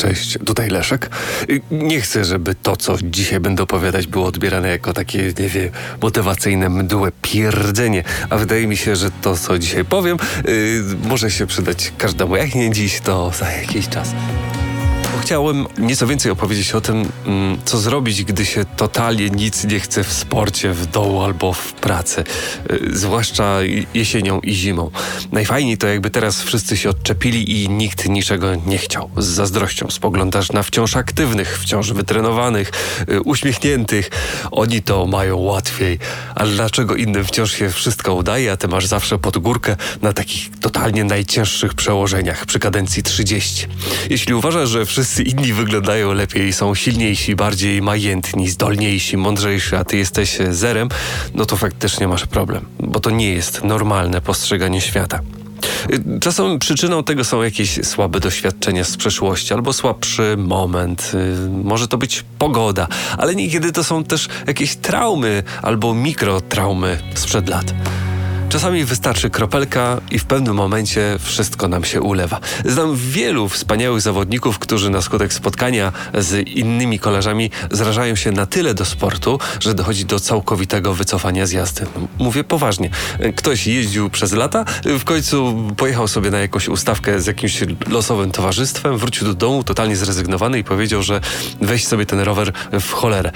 Cześć, tutaj Leszek. Y, nie chcę, żeby to, co dzisiaj będę opowiadać, było odbierane jako takie, nie wiem, motywacyjne mdłe pierdzenie. A wydaje mi się, że to, co dzisiaj powiem, yy, może się przydać każdemu. Jak nie dziś, to za jakiś czas. Chciałem nieco więcej opowiedzieć o tym, mm, co zrobić, gdy się totalnie nic nie chce w sporcie, w dołu albo w pracy, y, zwłaszcza jesienią i zimą. Najfajniej to jakby teraz wszyscy się odczepili i nikt niczego nie chciał. Z zazdrością spoglądasz na wciąż aktywnych, wciąż wytrenowanych, y, uśmiechniętych. Oni to mają łatwiej. Ale dlaczego innym wciąż się wszystko udaje, a ty masz zawsze pod górkę na takich totalnie najcięższych przełożeniach przy kadencji 30? Jeśli uważasz, że wszyscy wszyscy inni wyglądają lepiej, są silniejsi, bardziej majętni, zdolniejsi, mądrzejsi, a ty jesteś zerem, no to faktycznie masz problem, bo to nie jest normalne postrzeganie świata. Czasem przyczyną tego są jakieś słabe doświadczenia z przeszłości albo słabszy moment. Może to być pogoda, ale niekiedy to są też jakieś traumy albo mikrotraumy sprzed lat. Czasami wystarczy kropelka i w pewnym momencie wszystko nam się ulewa. Znam wielu wspaniałych zawodników, którzy na skutek spotkania z innymi kolarzami zrażają się na tyle do sportu, że dochodzi do całkowitego wycofania z jazdy. Mówię poważnie. Ktoś jeździł przez lata, w końcu pojechał sobie na jakąś ustawkę z jakimś losowym towarzystwem, wrócił do domu totalnie zrezygnowany i powiedział, że weź sobie ten rower w cholerę.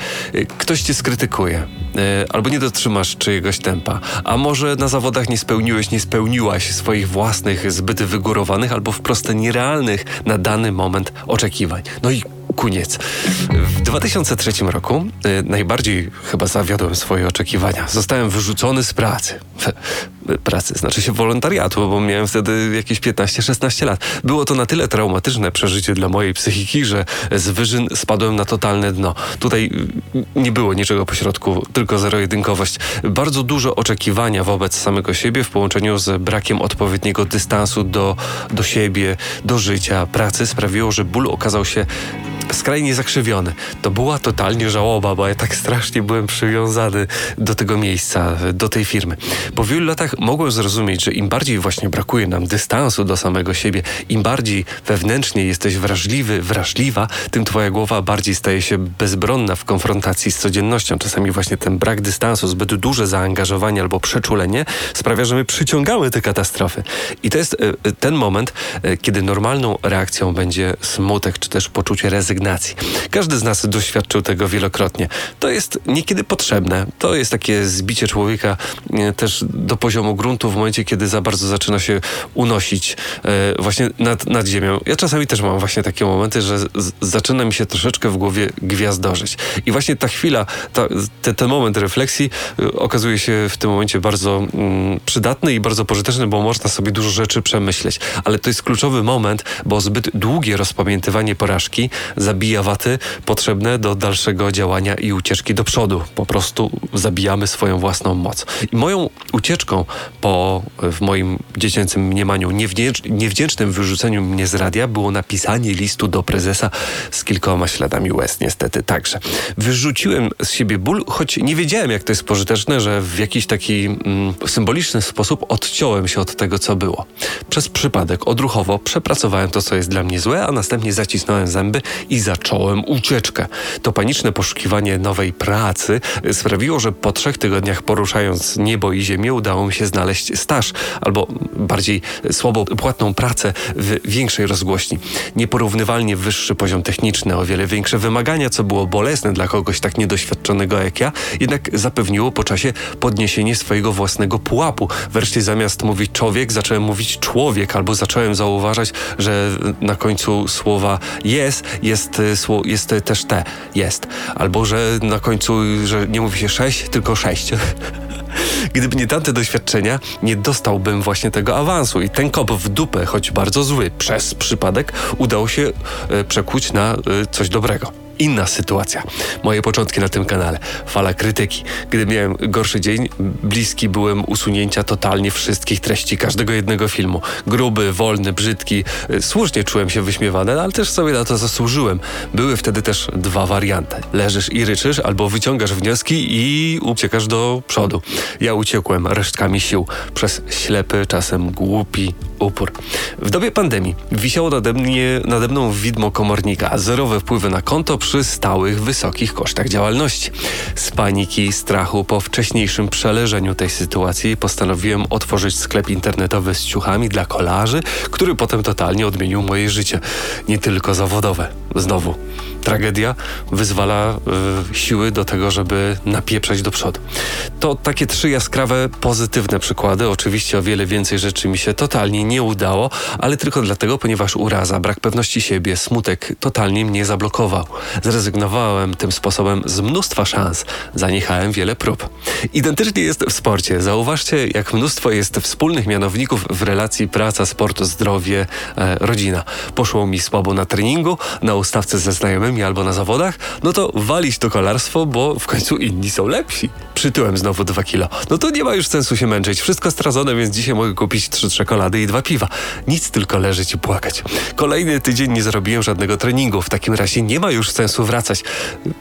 Ktoś cię skrytykuje, e, albo nie dotrzymasz czyjegoś tempa, a może na zawodach zawodach nie spełniłeś, nie spełniłaś swoich własnych, zbyt wygórowanych albo wprost nierealnych na dany moment oczekiwań. No i koniec. W 2003 roku y, najbardziej chyba zawiodłem swoje oczekiwania. Zostałem wyrzucony z pracy. pracy, znaczy się wolontariatu, bo miałem wtedy jakieś 15-16 lat. Było to na tyle traumatyczne przeżycie dla mojej psychiki, że z wyżyn spadłem na totalne dno. Tutaj y, nie było niczego pośrodku, tylko zero-jedynkowość. Bardzo dużo oczekiwania wobec samego siebie w połączeniu z brakiem odpowiedniego dystansu do, do siebie, do życia, pracy sprawiło, że ból okazał się skrajnie zakrzywiony. To była totalnie żałoba, bo ja tak strasznie byłem przywiązany do tego miejsca, do tej firmy. Po wielu latach mogłem zrozumieć, że im bardziej właśnie brakuje nam dystansu do samego siebie, im bardziej wewnętrznie jesteś wrażliwy, wrażliwa, tym twoja głowa bardziej staje się bezbronna w konfrontacji z codziennością. Czasami właśnie ten brak dystansu, zbyt duże zaangażowanie albo przeczulenie sprawia, że my przyciągamy te katastrofy. I to jest e, e, ten moment, e, kiedy normalną reakcją będzie smutek, czy też poczucie rezygnacji rezygnacji. Każdy z nas doświadczył tego wielokrotnie. To jest niekiedy potrzebne. To jest takie zbicie człowieka e, też do poziomu gruntu w momencie, kiedy za bardzo zaczyna się unosić e, właśnie nad, nad ziemią. Ja czasami też mam właśnie takie momenty, że z, zaczyna mi się troszeczkę w głowie gwiazdorzyć. I właśnie ta chwila, ta, te, ten moment refleksji e, okazuje się w tym momencie bardzo mm, przydatny i bardzo pożyteczny, bo można sobie dużo rzeczy przemyśleć. Ale to jest kluczowy moment, bo zbyt długie rozpamiętywanie porażki zabija waty potrzebne do dalszego działania i ucieczki do przodu. Po prostu zabijamy swoją własną moc. I moją ucieczką po, w moim dziecięcym mniemaniu, niewdzięcz, niewdzięcznym wyrzuceniu mnie z radia było napisanie listu do prezesa z kilkoma śladami łez, niestety także. Wyrzuciłem z siebie ból, choć nie wiedziałem, jak to jest pożyteczne, że w jakiś taki mm, symboliczny sposób odciąłem się od tego, co było. Przez przypadek odruchowo przepracowałem to, co jest dla mnie złe, a następnie zacisnąłem zęby i zacząłem ucieczkę. To paniczne poszukiwanie nowej pracy sprawiło, że po trzech tygodniach poruszając niebo i ziemię udało mi się znaleźć staż, albo bardziej słabo płatną pracę w większej rozgłośni. Nieporównywalnie wyższy poziom techniczny, o wiele większe wymagania, co było bolesne dla kogoś tak niedoświadczonego jak ja, jednak zapewniło po czasie podniesienie swojego własnego pułapu. Wreszcie zamiast mówić człowiek, zacząłem mówić człowiek, albo zacząłem zauważać, że na końcu słowa jest, jest y, jest też te, jest. Albo, że na końcu, że nie mówi się sześć, tylko sześć. Gdyby nie tamte doświadczenia, nie dostałbym właśnie tego awansu i ten kop w dupę, choć bardzo zły, przez przypadek udało się y, przekuć na y, coś dobrego. Inna sytuacja. Moje początki na tym kanale. Fala krytyki. Gdy miałem gorszy dzień, bliski byłem usunięcia totalnie wszystkich treści każdego jednego filmu. Gruby, wolny, brzydki. Słusznie czułem się wyśmiewany, ale też sobie na to zasłużyłem. Były wtedy też dwa warianty. Leżysz i ryczysz, albo wyciągasz wnioski i uciekasz do przodu. Ja uciekłem resztkami sił przez ślepy, czasem głupi upór. W dobie pandemii wisiało nade, mnie, nade mną widmo komornika. Zerowe wpływy na konto przy stałych, wysokich kosztach działalności. Z paniki i strachu po wcześniejszym przeleżeniu tej sytuacji postanowiłem otworzyć sklep internetowy z ciuchami dla kolarzy, który potem totalnie odmienił moje życie. Nie tylko zawodowe. Znowu tragedia wyzwala y, siły do tego, żeby napieprzać do przodu. To takie trzy jaskrawe, pozytywne przykłady. Oczywiście o wiele więcej rzeczy mi się totalnie nie udało, ale tylko dlatego, ponieważ uraza, brak pewności siebie, smutek totalnie mnie zablokował. Zrezygnowałem tym sposobem z mnóstwa szans. Zaniechałem wiele prób. Identycznie jest w sporcie. Zauważcie, jak mnóstwo jest wspólnych mianowników w relacji praca, sport, zdrowie, e, rodzina. Poszło mi słabo na treningu, na ustawce ze znajomymi, albo na zawodach, no to walić to kolarstwo, bo w końcu inni są lepsi. Przytyłem znowu dwa kilo. No to nie ma już sensu się męczyć. Wszystko stracone, więc dzisiaj mogę kupić trzy czekolady i dwa piwa. Nic, tylko leżeć i płakać. Kolejny tydzień nie zrobiłem żadnego treningu. W takim razie nie ma już sensu wracać.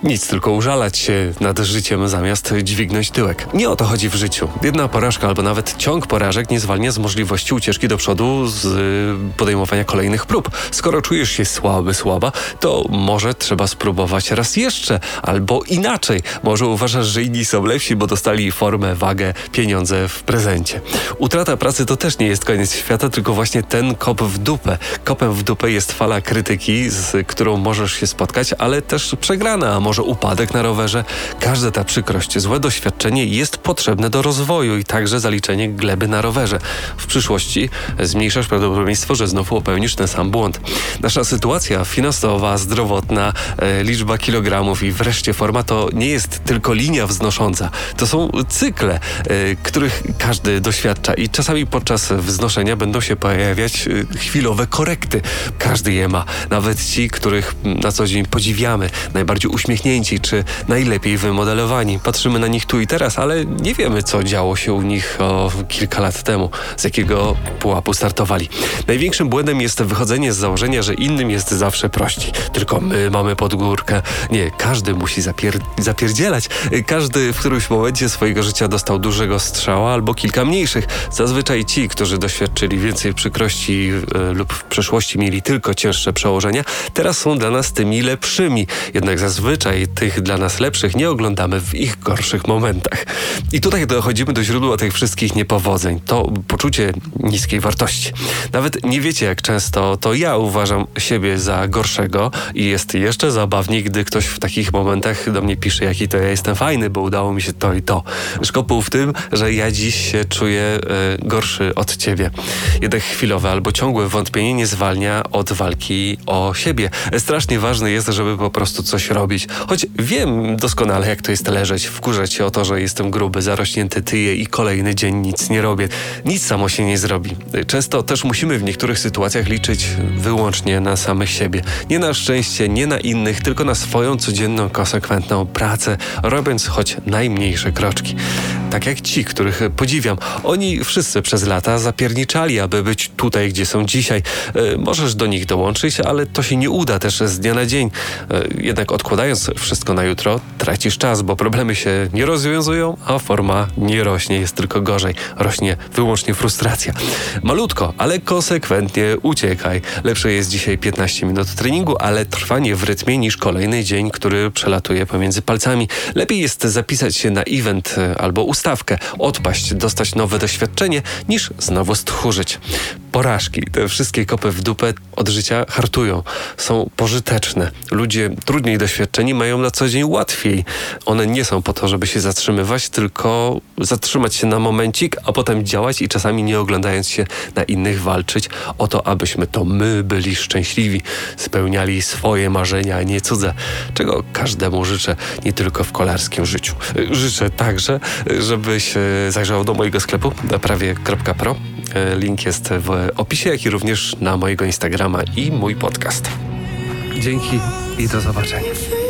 Nic, tylko użalać się nad życiem zamiast dźwignąć tyłek. Nie o to chodzi w życiu. Jedna porażka albo nawet ciąg porażek nie zwalnia z możliwości ucieczki do przodu z y, podejmowania kolejnych prób. Skoro czujesz się słaby, słaba, to może trzeba spróbować raz jeszcze, albo inaczej. Może uważasz, że inni są lepsi, bo dostali formę, wagę, pieniądze w prezencie. Utrata pracy to też nie jest koniec świata, tylko właśnie ten kop w dupę. Kopem w dupę jest fala krytyki, z którą możesz się spotkać, ale też przegrana, a może upadek na rowerze. Każda ta przykrość, złe doświadczenie jest potrzebne do rozwoju i także zaliczenie gleby na rowerze. W przyszłości zmniejszasz prawdopodobieństwo, że znowu popełnisz ten sam błąd. Nasza sytuacja finansowa, zdrowotna, e, liczba kilogramów i wreszcie forma to nie jest tylko linia wznosząca. To są cykle, e, których każdy doświadcza i czasami podczas wznoszenia będą się pojawiać e, chwilowe korekty. Każdy je ma. Nawet ci, których na co dzień podziwiamy, najbardziej uśmiechnięci czy najlepiej wymodelowani. Patrzymy na nich tu i teraz, ale nie wiemy, co działo się u nich o kilka lat temu, z jakiego pułapu startowali. Największym błędem jest wychodzenie z założenia, że innym jest zawsze prościej. Tylko my mamy mamy pod górkę. Nie, każdy musi zapier zapierdzielać. Każdy w którymś momencie swojego życia dostał dużego strzała albo kilka mniejszych. Zazwyczaj ci, którzy doświadczyli więcej przykrości e, lub w przeszłości mieli tylko cięższe przełożenia, teraz są dla nas tymi lepszymi. Jednak zazwyczaj tych dla nas lepszych nie oglądamy w ich gorszych momentach. I tutaj dochodzimy do źródła tych wszystkich niepowodzeń. To poczucie niskiej wartości. Nawet nie wiecie, jak często to ja uważam siebie za gorszego i jest jeszcze jeszcze zabawniej, gdy ktoś w takich momentach do mnie pisze, jaki to ja jestem fajny, bo udało mi się to i to. Szkopuł w tym, że ja dziś się czuję y, gorszy od ciebie. Jednak chwilowe albo ciągłe wątpienie nie zwalnia od walki o siebie. Strasznie ważne jest, żeby po prostu coś robić. Choć wiem doskonale, jak to jest leżeć, wkurzać się o to, że jestem gruby, zarośnięty tyje i kolejny dzień nic nie robię. Nic samo się nie zrobi. Często też musimy w niektórych sytuacjach liczyć wyłącznie na samych siebie. Nie na szczęście, nie na innych, tylko na swoją codzienną, konsekwentną pracę, robiąc choć najmniejsze kroczki. Tak jak ci, których podziwiam. Oni wszyscy przez lata zapierniczali, aby być tutaj, gdzie są dzisiaj. E, możesz do nich dołączyć, ale to się nie uda też z dnia na dzień. E, jednak odkładając wszystko na jutro, tracisz czas, bo problemy się nie rozwiązują, a forma nie rośnie, jest tylko gorzej. Rośnie wyłącznie frustracja. Malutko, ale konsekwentnie uciekaj. Lepsze jest dzisiaj 15 minut treningu, ale trwanie w rytmie niż kolejny dzień, który przelatuje pomiędzy palcami. Lepiej jest zapisać się na event e, albo ustawkę, odpaść, dostać nowe doświadczenie, niż znowu stchórzyć. Porażki, te wszystkie kopy w dupę od życia hartują, są pożyteczne. Ludzie trudniej doświadczeni mają na co dzień łatwiej. One nie są po to, żeby się zatrzymywać, tylko zatrzymać się na momencik, a potem działać i czasami nie oglądając się na innych walczyć o to, abyśmy to my byli szczęśliwi, spełniali swoje marzenia a nie cudze, czego każdemu życzę, nie tylko w kolarskim życiu. Życzę także, żebyś zajrzał do mojego sklepu prawie.pro. Link jest w opisie, jak i również na mojego Instagrama i mój podcast. Dzięki. i do zobaczenia.